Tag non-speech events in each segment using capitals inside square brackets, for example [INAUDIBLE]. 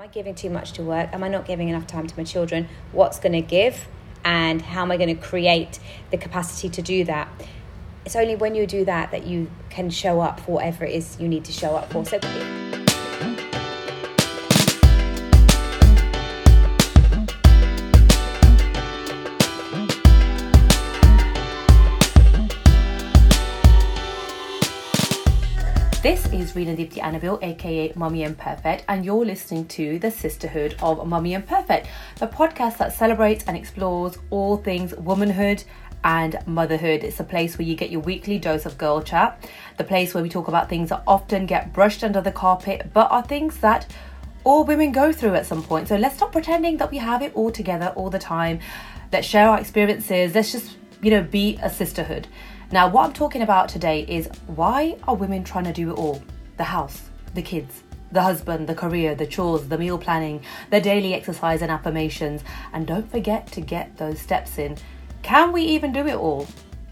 Am I giving too much to work? Am I not giving enough time to my children? What's going to give? And how am I going to create the capacity to do that? It's only when you do that that you can show up for whatever it is you need to show up for. So, is Rena Deepti Annabelle, aka Mummy Imperfect, and you're listening to the Sisterhood of Mummy Imperfect, the podcast that celebrates and explores all things womanhood and motherhood. It's a place where you get your weekly dose of girl chat, the place where we talk about things that often get brushed under the carpet, but are things that all women go through at some point. So let's stop pretending that we have it all together all the time. Let's share our experiences. Let's just, you know, be a sisterhood. Now, what I'm talking about today is why are women trying to do it all? The house, the kids, the husband, the career, the chores, the meal planning, the daily exercise and affirmations. And don't forget to get those steps in. Can we even do it all?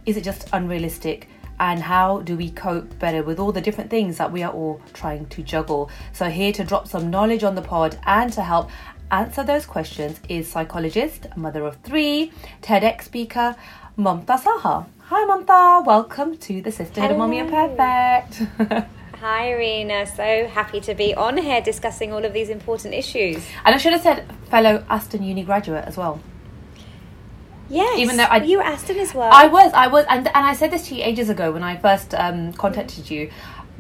Is it just unrealistic? And how do we cope better with all the different things that we are all trying to juggle? So, here to drop some knowledge on the pod and to help answer those questions is psychologist, mother of three, TEDx speaker, Mamta Saha. Hi, Mamta. Welcome to the Sisterhood of Mommy Perfect. [LAUGHS] hi, Irina. So happy to be on here discussing all of these important issues. And I should have said fellow Aston Uni graduate as well. Yes, Even though I- you were Aston as well. I was, I was, and and I said this to you ages ago when I first um, contacted you,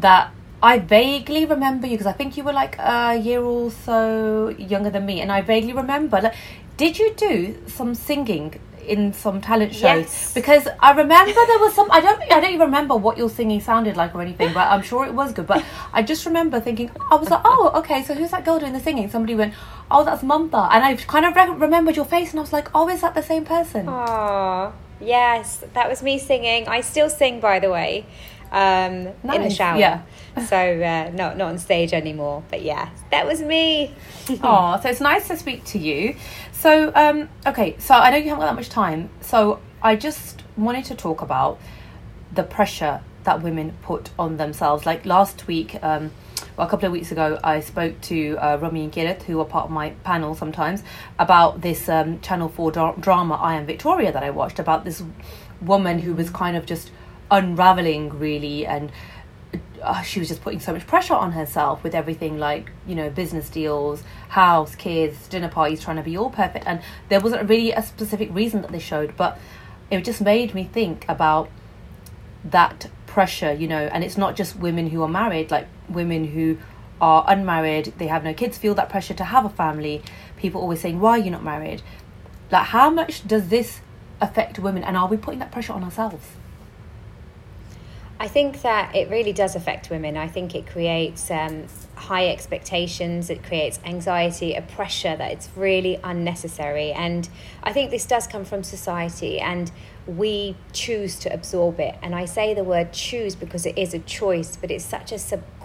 that I vaguely remember you because I think you were like a year or so younger than me, and I vaguely remember. Like, did you do some singing in some talent shows Yes. Because I remember there was some. I don't. I don't even remember what your singing sounded like or anything, but I'm sure it was good. But I just remember thinking, I was like, oh, okay. So who's that girl doing the singing? Somebody went, oh, that's Mamta, and I kind of re- remembered your face, and I was like, oh, is that the same person? Aww. Yes, that was me singing. I still sing, by the way, um, in the shower. yeah. So uh, not not on stage anymore. But yeah, that was me. [LAUGHS] Oh, so it's nice to speak to you. So, um, okay, so I know you haven't got that much time. So I just wanted to talk about the pressure that women put on themselves. Like last week, um, well, a couple of weeks ago, I spoke to uh, Rami and Kirith, who are part of my panel sometimes, about this um, Channel 4 dra- drama, I Am Victoria, that I watched, about this woman who was kind of just unraveling, really, and uh, she was just putting so much pressure on herself with everything like you know business deals house kids dinner parties trying to be all perfect and there wasn't really a specific reason that they showed but it just made me think about that pressure you know and it's not just women who are married like women who are unmarried they have no kids feel that pressure to have a family people always saying why are you not married? Like how much does this affect women and are we putting that pressure on ourselves I think that it really does affect women. I think it creates um, high expectations, it creates anxiety, a pressure that it's really unnecessary. And I think this does come from society, and we choose to absorb it. And I say the word choose because it is a choice, but it's such a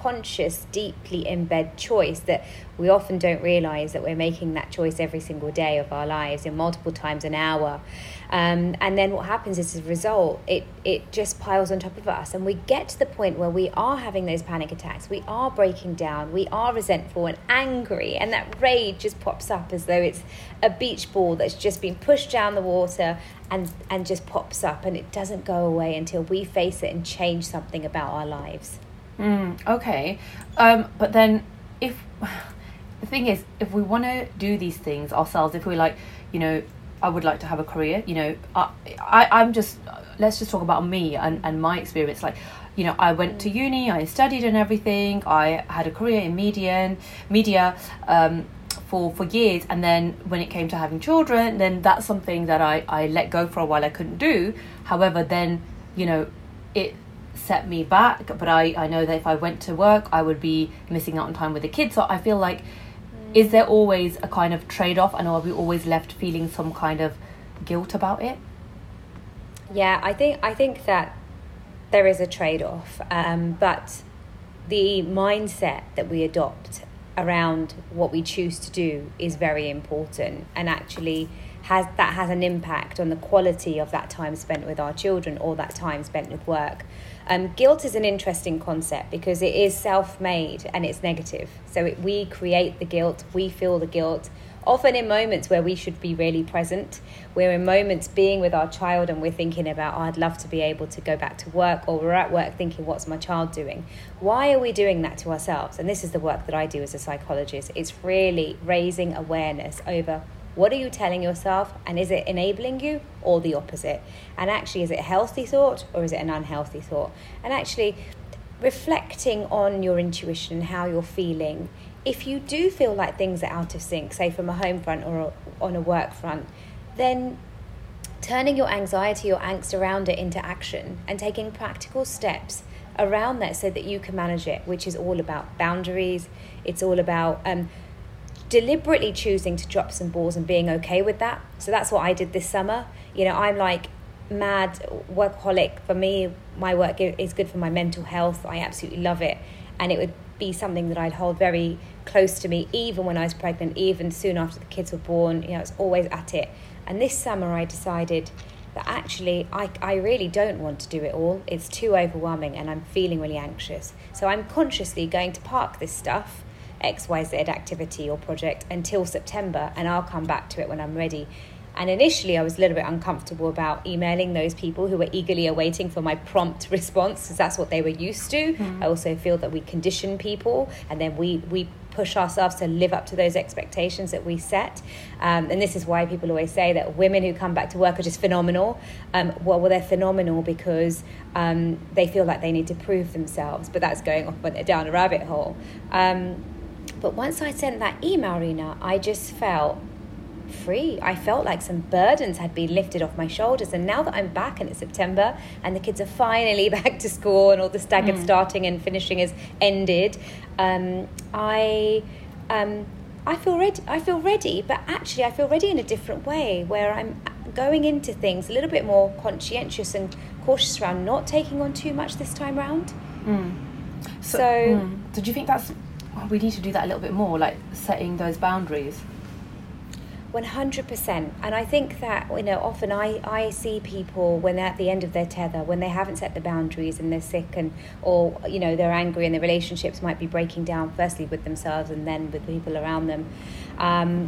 subconscious, deeply embedded choice that we often don't realize that we're making that choice every single day of our lives in multiple times an hour. Um, and then what happens is, as a result, it, it just piles on top of us. And we get to the point where we are having those panic attacks. We are breaking down. We are resentful and angry. And that rage just pops up as though it's a beach ball that's just been pushed down the water and, and just pops up. And it doesn't go away until we face it and change something about our lives. Mm, okay. Um, but then if [SIGHS] the thing is, if we want to do these things ourselves, if we're like, you know, I would like to have a career, you know, I, I I'm just let's just talk about me and, and my experience. Like, you know, I went to uni, I studied and everything. I had a career in media, media. Um, for, for years and then when it came to having children then that's something that I, I let go for a while I couldn't do however then you know it set me back but I, I know that if I went to work I would be missing out on time with the kids. So I feel like is there always a kind of trade off and are we always left feeling some kind of guilt about it? Yeah, I think I think that there is a trade off, um, but the mindset that we adopt around what we choose to do is very important, and actually has that has an impact on the quality of that time spent with our children or that time spent with work. Um, guilt is an interesting concept because it is self-made and it's negative. So it, we create the guilt, we feel the guilt, often in moments where we should be really present. We're in moments being with our child and we're thinking about, oh, I'd love to be able to go back to work, or we're at work thinking, what's my child doing? Why are we doing that to ourselves? And this is the work that I do as a psychologist. It's really raising awareness over what are you telling yourself and is it enabling you or the opposite? And actually, is it a healthy thought or is it an unhealthy thought? And actually, reflecting on your intuition, how you're feeling if you do feel like things are out of sync, say from a home front or on a work front, then turning your anxiety or angst around it into action and taking practical steps around that so that you can manage it, which is all about boundaries. It's all about um, deliberately choosing to drop some balls and being okay with that. So that's what I did this summer. You know, I'm like mad workaholic. For me, my work is good for my mental health. I absolutely love it. And it would be something that I'd hold very close to me, even when I was pregnant, even soon after the kids were born. You know, it's always at it. And this summer, I decided that actually I, I really don't want to do it all. It's too overwhelming and I'm feeling really anxious. So I'm consciously going to park this stuff, XYZ activity or project, until September and I'll come back to it when I'm ready. And initially, I was a little bit uncomfortable about emailing those people who were eagerly awaiting for my prompt [LAUGHS] response, because that's what they were used to. Mm. I also feel that we condition people, and then we we push ourselves to live up to those expectations that we set. Um, and this is why people always say that women who come back to work are just phenomenal. Um, well, well, they're phenomenal because um, they feel like they need to prove themselves, but that's going off down a rabbit hole. Um, but once I sent that email, Rena, I just felt free. I felt like some burdens had been lifted off my shoulders. And now that I'm back and it's September and the kids are finally [LAUGHS] back to school and all the staggered mm. starting and finishing has ended, um, I. Um, I feel ready. I feel ready, but actually, I feel ready in a different way, where I'm going into things a little bit more conscientious and cautious around not taking on too much this time round. Mm. So, so mm. do you think that's we need to do that a little bit more, like setting those boundaries? 100% and i think that you know often i i see people when they're at the end of their tether when they haven't set the boundaries and they're sick and or you know they're angry and their relationships might be breaking down firstly with themselves and then with people around them um,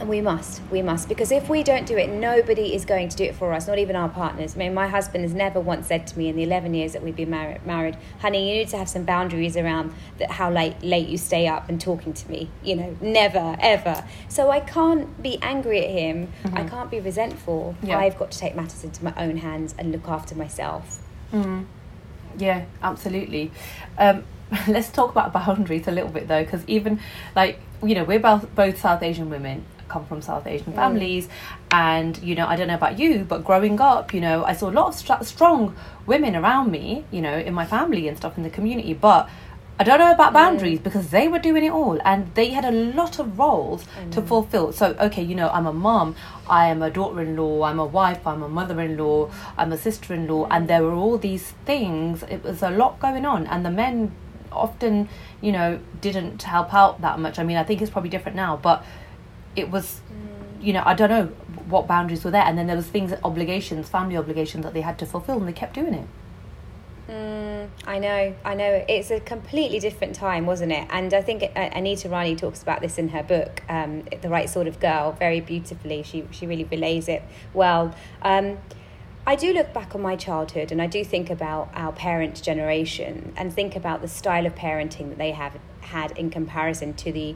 and we must, we must, because if we don't do it, nobody is going to do it for us, not even our partners. I mean, my husband has never once said to me in the 11 years that we've been married, married honey, you need to have some boundaries around that, how late, late you stay up and talking to me. You know, never, ever. So I can't be angry at him. Mm-hmm. I can't be resentful. Yeah. I've got to take matters into my own hands and look after myself. Mm. Yeah, absolutely. Um, [LAUGHS] let's talk about boundaries a little bit though, because even like, you know, we're both, both South Asian women come from South Asian mm. families. Mm. And, you know, I don't know about you, but growing up, you know, I saw a lot of st- strong women around me, you know, in my family and stuff in the community. But I don't know about boundaries mm. because they were doing it all and they had a lot of roles mm. to fulfill. So, okay, you know, I'm a mom, I am a daughter in law, I'm a wife, I'm a mother in law, I'm a sister in law, and there were all these things. It was a lot going on, and the men often, you know, didn't help out that much. I mean, I think it's probably different now, but it was mm. you know i don't know what boundaries were there and then there was things obligations family obligations that they had to fulfill and they kept doing it mm, I know, I know. It's a completely different time, wasn't it? And I think uh, Anita Rani talks about this in her book, um, "The Right Sort of Girl," very beautifully. She she really relays it well. Um, I do look back on my childhood, and I do think about our parent generation, and think about the style of parenting that they have had in comparison to the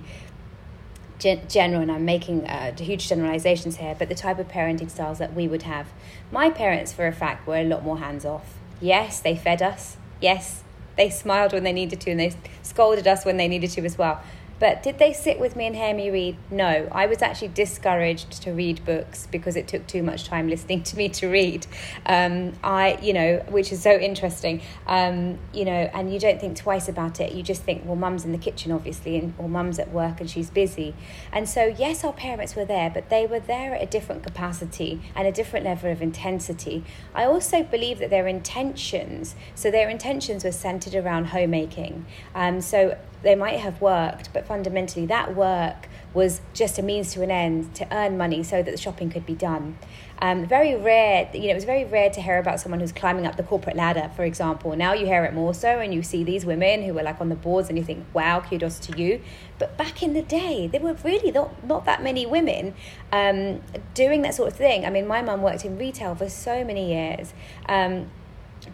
gen- general, and I'm making uh, huge generalizations here, but the type of parenting styles that we would have. My parents, for a fact, were a lot more hands off. Yes, they fed us. Yes, they smiled when they needed to, and they scolded us when they needed to as well. But did they sit with me and hear me read? No. I was actually discouraged to read books because it took too much time listening to me to read. Um, I, you know, which is so interesting. Um, you know, and you don't think twice about it. You just think, well, mum's in the kitchen, obviously, and or mum's at work and she's busy. And so, yes, our parents were there, but they were there at a different capacity and a different level of intensity. I also believe that their intentions, so their intentions were centered around homemaking. Um, so they might have worked, but fundamentally that work was just a means to an end to earn money so that the shopping could be done. Um, very rare, you know, it was very rare to hear about someone who's climbing up the corporate ladder, for example. Now you hear it more so, and you see these women who are like on the boards, and you think, wow, kudos to you. But back in the day, there were really not, not that many women um, doing that sort of thing. I mean, my mum worked in retail for so many years. Um,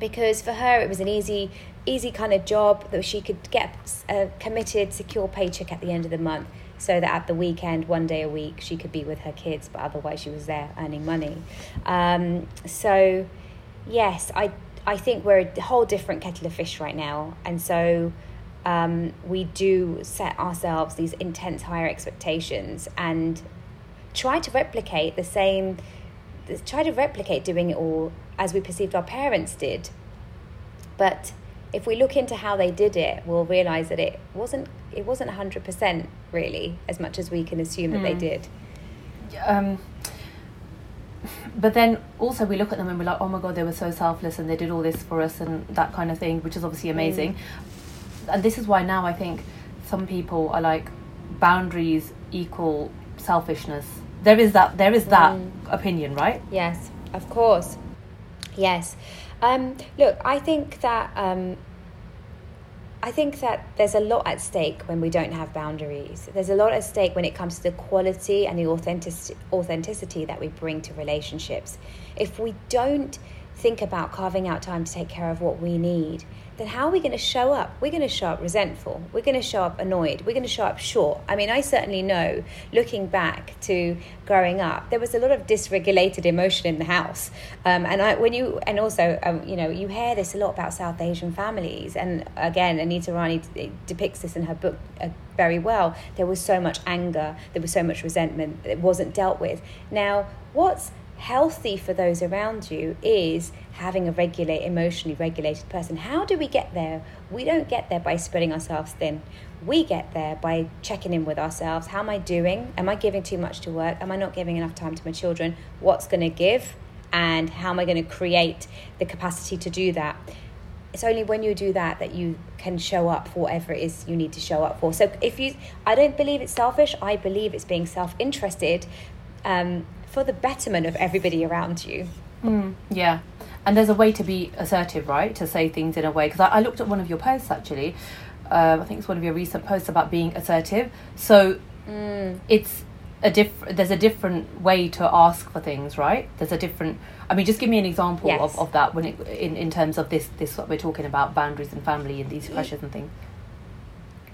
because for her it was an easy easy kind of job that she could get a committed secure paycheck at the end of the month so that at the weekend, one day a week, she could be with her kids, but otherwise she was there earning money. Um, so, yes, I I think we're a whole different kettle of fish right now, and so um, we do set ourselves these intense higher expectations and try to replicate the same, try to replicate doing it all as we perceived our parents did, but if we look into how they did it, we'll realize that it wasn't it wasn't hundred percent really as much as we can assume that mm. they did. Um, but then also we look at them and we're like, oh my god, they were so selfless and they did all this for us and that kind of thing, which is obviously amazing. Mm. And this is why now I think some people are like boundaries equal selfishness. There is that there is that mm. opinion, right? Yes, of course. Yes. Um, look, I think that um, I think that there's a lot at stake when we don't have boundaries. There's a lot at stake when it comes to the quality and the authenticity, authenticity that we bring to relationships. If we don't think about carving out time to take care of what we need, then how are we going to show up? We're going to show up resentful. We're going to show up annoyed. We're going to show up short. I mean, I certainly know, looking back to growing up, there was a lot of dysregulated emotion in the house. Um, and I, when you, and also, um, you know, you hear this a lot about South Asian families. And again, Anita Rani depicts this in her book uh, very well. There was so much anger. There was so much resentment. It wasn't dealt with. Now, what's healthy for those around you is having a regulate emotionally regulated person. How do we get there? We don't get there by spreading ourselves thin. We get there by checking in with ourselves. How am i doing? Am i giving too much to work? Am i not giving enough time to my children? What's going to give? And how am i going to create the capacity to do that? It's only when you do that that you can show up for whatever it is you need to show up for. So if you i don't believe it's selfish. I believe it's being self-interested um, for the betterment of everybody around you. Mm, yeah. And there's a way to be assertive, right? To say things in a way. Because I, I, looked at one of your posts actually. Uh, I think it's one of your recent posts about being assertive. So mm. it's a different. There's a different way to ask for things, right? There's a different. I mean, just give me an example yes. of, of that when it in, in terms of this this what we're talking about boundaries and family and these pressures and things.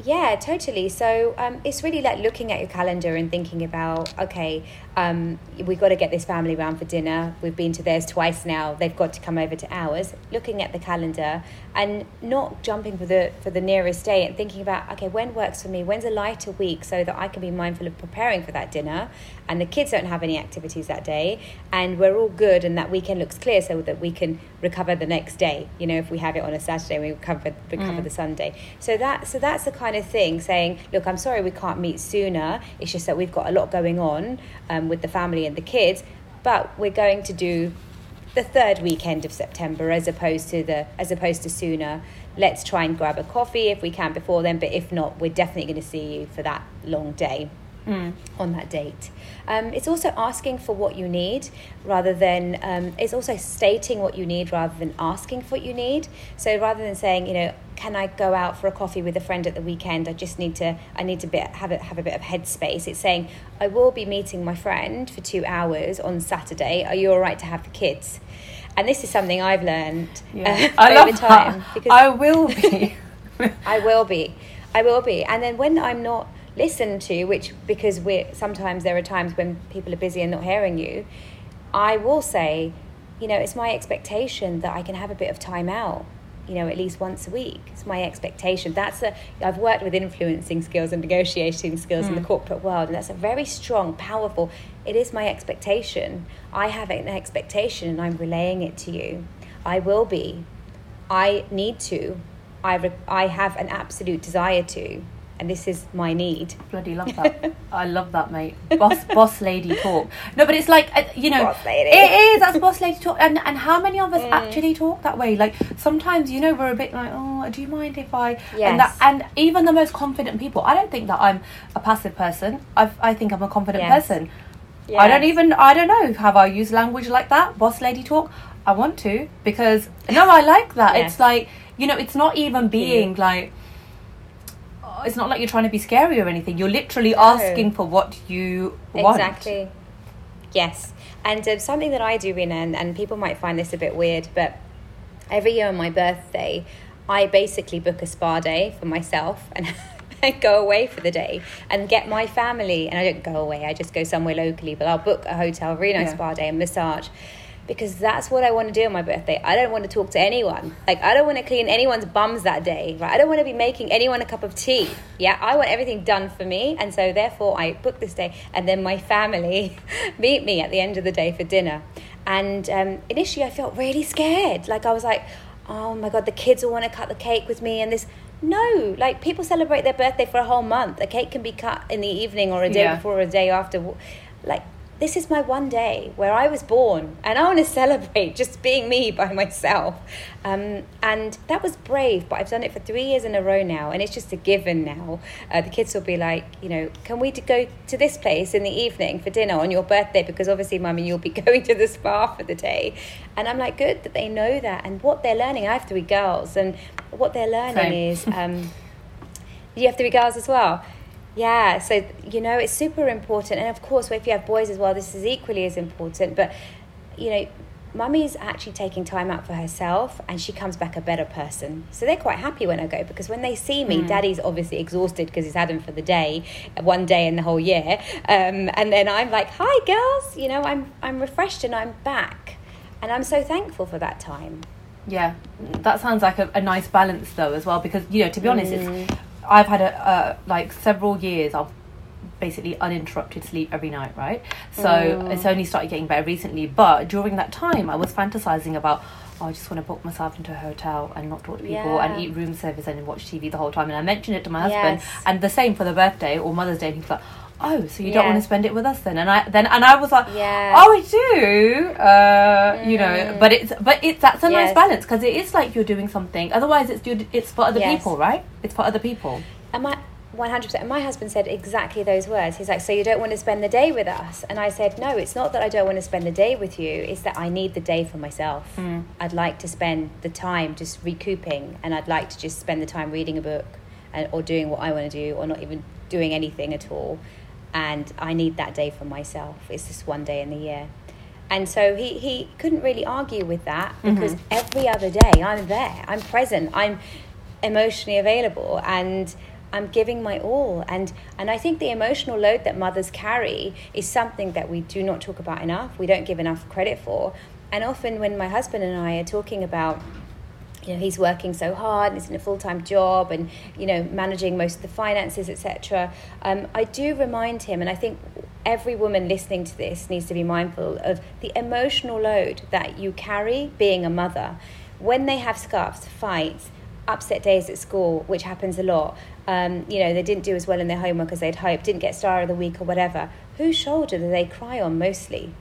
Yeah, totally. So um, it's really like looking at your calendar and thinking about, okay, um, we've got to get this family round for dinner. We've been to theirs twice now. They've got to come over to ours. Looking at the calendar and not jumping for the for the nearest day and thinking about, okay, when works for me? When's a lighter week so that I can be mindful of preparing for that dinner, and the kids don't have any activities that day, and we're all good, and that weekend looks clear so that we can recover the next day. You know, if we have it on a Saturday, we recover recover mm. the Sunday. So that so that's the kind of thing. Saying, look, I'm sorry we can't meet sooner. It's just that we've got a lot going on um, with the family and the kids, but we're going to do the third weekend of September as opposed to the as opposed to sooner. Let's try and grab a coffee if we can before then, but if not, we're definitely going to see you for that long day mm. on that date. Um, it's also asking for what you need rather than, um, it's also stating what you need rather than asking for what you need. So rather than saying, you know, can I go out for a coffee with a friend at the weekend? I just need to, I need to bit, have, a, have a bit of headspace. It's saying, I will be meeting my friend for two hours on Saturday. Are you all right to have the kids? And this is something I've learned yeah. uh, I over time. Because I will be. [LAUGHS] I will be. I will be. And then when I'm not listen to, which because we're sometimes there are times when people are busy and not hearing you, I will say, you know, it's my expectation that I can have a bit of time out you know at least once a week. It's my expectation. That's a i've worked with influencing skills and negotiating skills mm. in the hmm. corporate world and that's a very strong powerful it is my expectation. I have an expectation and i'm relaying it to you. I will be. I need to. I re- i have an absolute desire to and this is my need. Bloody love [LAUGHS] that. I love that, mate. Boss, boss lady talk. No, but it's like uh, you know, it is. That's boss lady talk. And and how many of us actually talk that way? Like sometimes, you know, we're a bit like, oh, do you mind if I? And that, Yes. and even the most confident people. I don't think that I'm a passive person. I I think I'm a confident Yes. person. I don't even. I don't know. Have I used language like that? Boss lady talk. I want to because no, I like that. Yes. It's like you know, it's not even being like oh, it's not like you're trying to be scary or anything. You're literally asking for what you want. Exactly. Yes. And uh, something that I do, Rina, and, and people might find this a bit weird, but every year on my birthday, I basically book a spa day for myself and [LAUGHS] I go away for the day and get my family. And I don't go away, I just go somewhere locally, but I'll book a hotel, really nice Yeah. spa day and massage. Because that's what I want to do on my birthday. I don't want to talk to anyone. Like I don't want to clean anyone's bums that day, right? I don't want to be making anyone a cup of tea. Yeah, I want everything done for me, and so therefore I book this day, and then my family [LAUGHS] meet me at the end of the day for dinner. And um, initially, I felt really scared. Like I was like, "Oh my god, the kids will want to cut the cake with me," and this. No, like people celebrate their birthday for a whole month. A cake can be cut in the evening or a day Yeah. before or a day after. Like this is my one day where I was born, and I want to celebrate just being me by myself. Um, and that was brave, but I've done it for three years in a row now, and it's just a given now. Uh, the kids will be like, you know, can we go to this place in the evening for dinner on your birthday? Because obviously, mummy, you'll be [LAUGHS] going to the spa for the day. And I'm like, good that they know that, and what they're learning. I have three girls, and what they're learning Same. is. [LAUGHS] Um, you have three girls as well. Yeah, so you know it's super important, and of course, if you have boys as well, this is equally as important. But you know, mummy's actually taking time out for herself, and she comes back a better person. So they're quite happy when I go because when they see me, daddy's obviously exhausted because he's had him for the day, one day in the whole year, um, and then I'm like, "Hi, girls," you know, I'm I'm refreshed and I'm back, and I'm so thankful for that time. Yeah, that sounds like a, a nice balance though as well because you know to be honest, Mm. it's I've had a uh, like several years of basically uninterrupted sleep every night, right? So Mm. it's only started getting better recently, but during that time, I was fantasizing about. Oh, I just want to book myself into a hotel and not talk to people and eat room service and watch TV the whole time. And I mentioned it to my husband, Yes. and the same for the birthday or Mother's Day. And he's like, "Oh, so you don't want to spend it with us then?" And I then and I was like, Yeah. "Oh, I do." Uh, You know, but it's but it's that's a nice balance because it is like you're doing something. Otherwise, it's it's for other Yes. people, right? It's for other people. And my 100%. And my husband said exactly those words. He's like, So you don't want to spend the day with us? And I said, No, it's not that I don't want to spend the day with you. It's that I need the day for myself. I'd like to spend the time just recouping, and I'd like to just spend the time reading a book and, or doing what I want to do, or not even doing anything at all. And I need that day for myself. It's just one day in the year. And so he, he couldn't really argue with that mm-hmm. because every other day I'm there, I'm present, I'm emotionally available, and I'm giving my all. And, and I think the emotional load that mothers carry is something that we do not talk about enough, we don't give enough credit for. And often when my husband and I are talking about you know he's working so hard and he's in a full-time job and you know managing most of the finances etc um, i do remind him and i think every woman listening to this needs to be mindful of the emotional load that you carry being a mother. When they have scuffs fights upset days at school which happens a lot um, you know they didn't do as well in their homework as they'd hoped didn't get star of the week or whatever whose shoulder do they cry on mostly?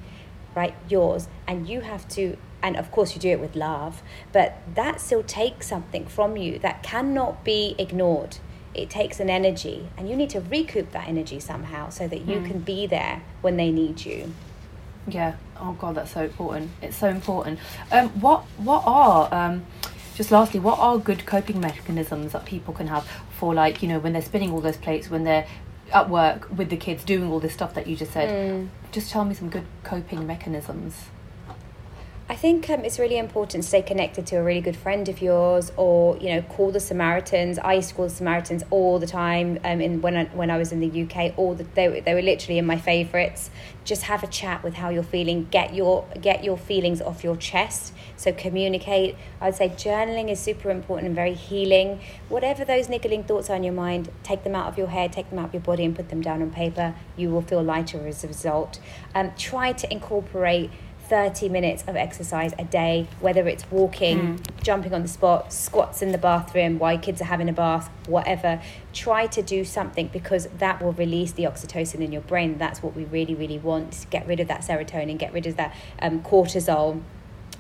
Right? Yours. And you have to and of course you do it with love but that still takes something from you that cannot be ignored it takes an energy and you need to recoup that energy somehow so that you can be there when they need you Yeah. Oh God, that's so important. It's so important. Um, what what are um, just lastly, what are good coping mechanisms that people can have for like you know when they're spinning all those plates when they're at work with the kids doing all this stuff that you just said. Just tell me some good coping mechanisms. I think um, it's really important to stay connected to a really good friend of yours, or you know, call the Samaritans. I used to call the Samaritans all the time. Um, in when I, when I was in the UK, all the, they were, they were literally in my favourites. Just have a chat with how you're feeling. Get your get your feelings off your chest. So communicate. I'd say journaling is super important and very healing. Whatever those niggling thoughts are in your mind, take them out of your head, take them out of your body, and put them down on paper. You will feel lighter as a result. Um, try to incorporate 30 minutes of exercise a day, whether it's walking, Mm. jumping on the spot, squats in the bathroom while kids are having a bath, whatever. Try to do something because that will release the oxytocin in your brain. That's what we really, really want get rid of that serotonin, get rid of that um, cortisol,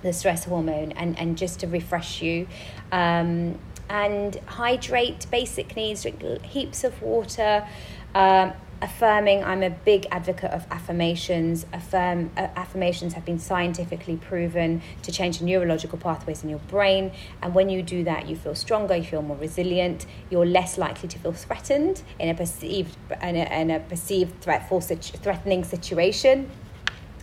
the stress hormone, and, and just to refresh you. Um, and hydrate, basic needs, drink heaps of water. Um, affirming i'm a big advocate of affirmations. Affirm uh, affirmations have been scientifically proven to change the neurological pathways in your brain. And when you do that you feel stronger you feel more resilient. You're less likely to feel threatened in a perceived in a, in a perceived threatful situ- threatening situation.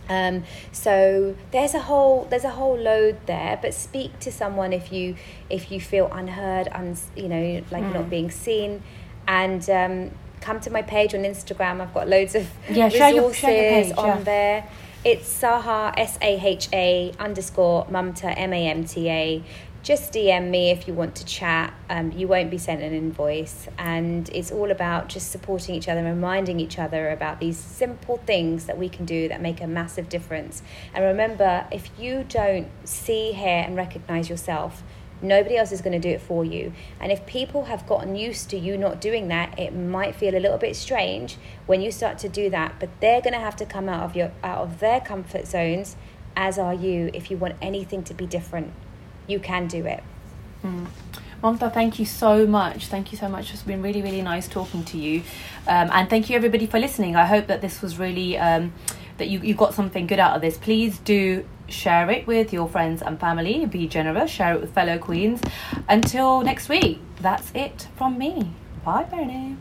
Um, so there's a whole there's a whole load there but speak to someone if you if you feel unheard un, you know like you're not being seen. And um, come to my page on Instagram. I've got loads of Yeah, share your- resources share your page, on yeah. there. It's Saha S A H A underscore Mamta M A M T A. Just DM me if you want to chat. Um, you won't be sent an invoice, and it's all about just supporting each other, and reminding each other about these simple things that we can do that make a massive difference. And remember, if you don't see, hear, and recognize yourself, Nobody else is going to do it for you. And if people have gotten used to you not doing that, it might feel a little bit strange when you start to do that. But they're going to have to come out of your out of their comfort zones, as are you. If you want anything to be different, you can do it. Mamta, thank you so much. Thank you so much. It's been really, really nice talking to you. Um, and thank you, everybody, for listening. I hope that this was really, um, that you, you got something good out of this. Please do share it with your friends and family. Be generous. Share it with fellow queens. Until next week, that's it from me. Bye, Bernie.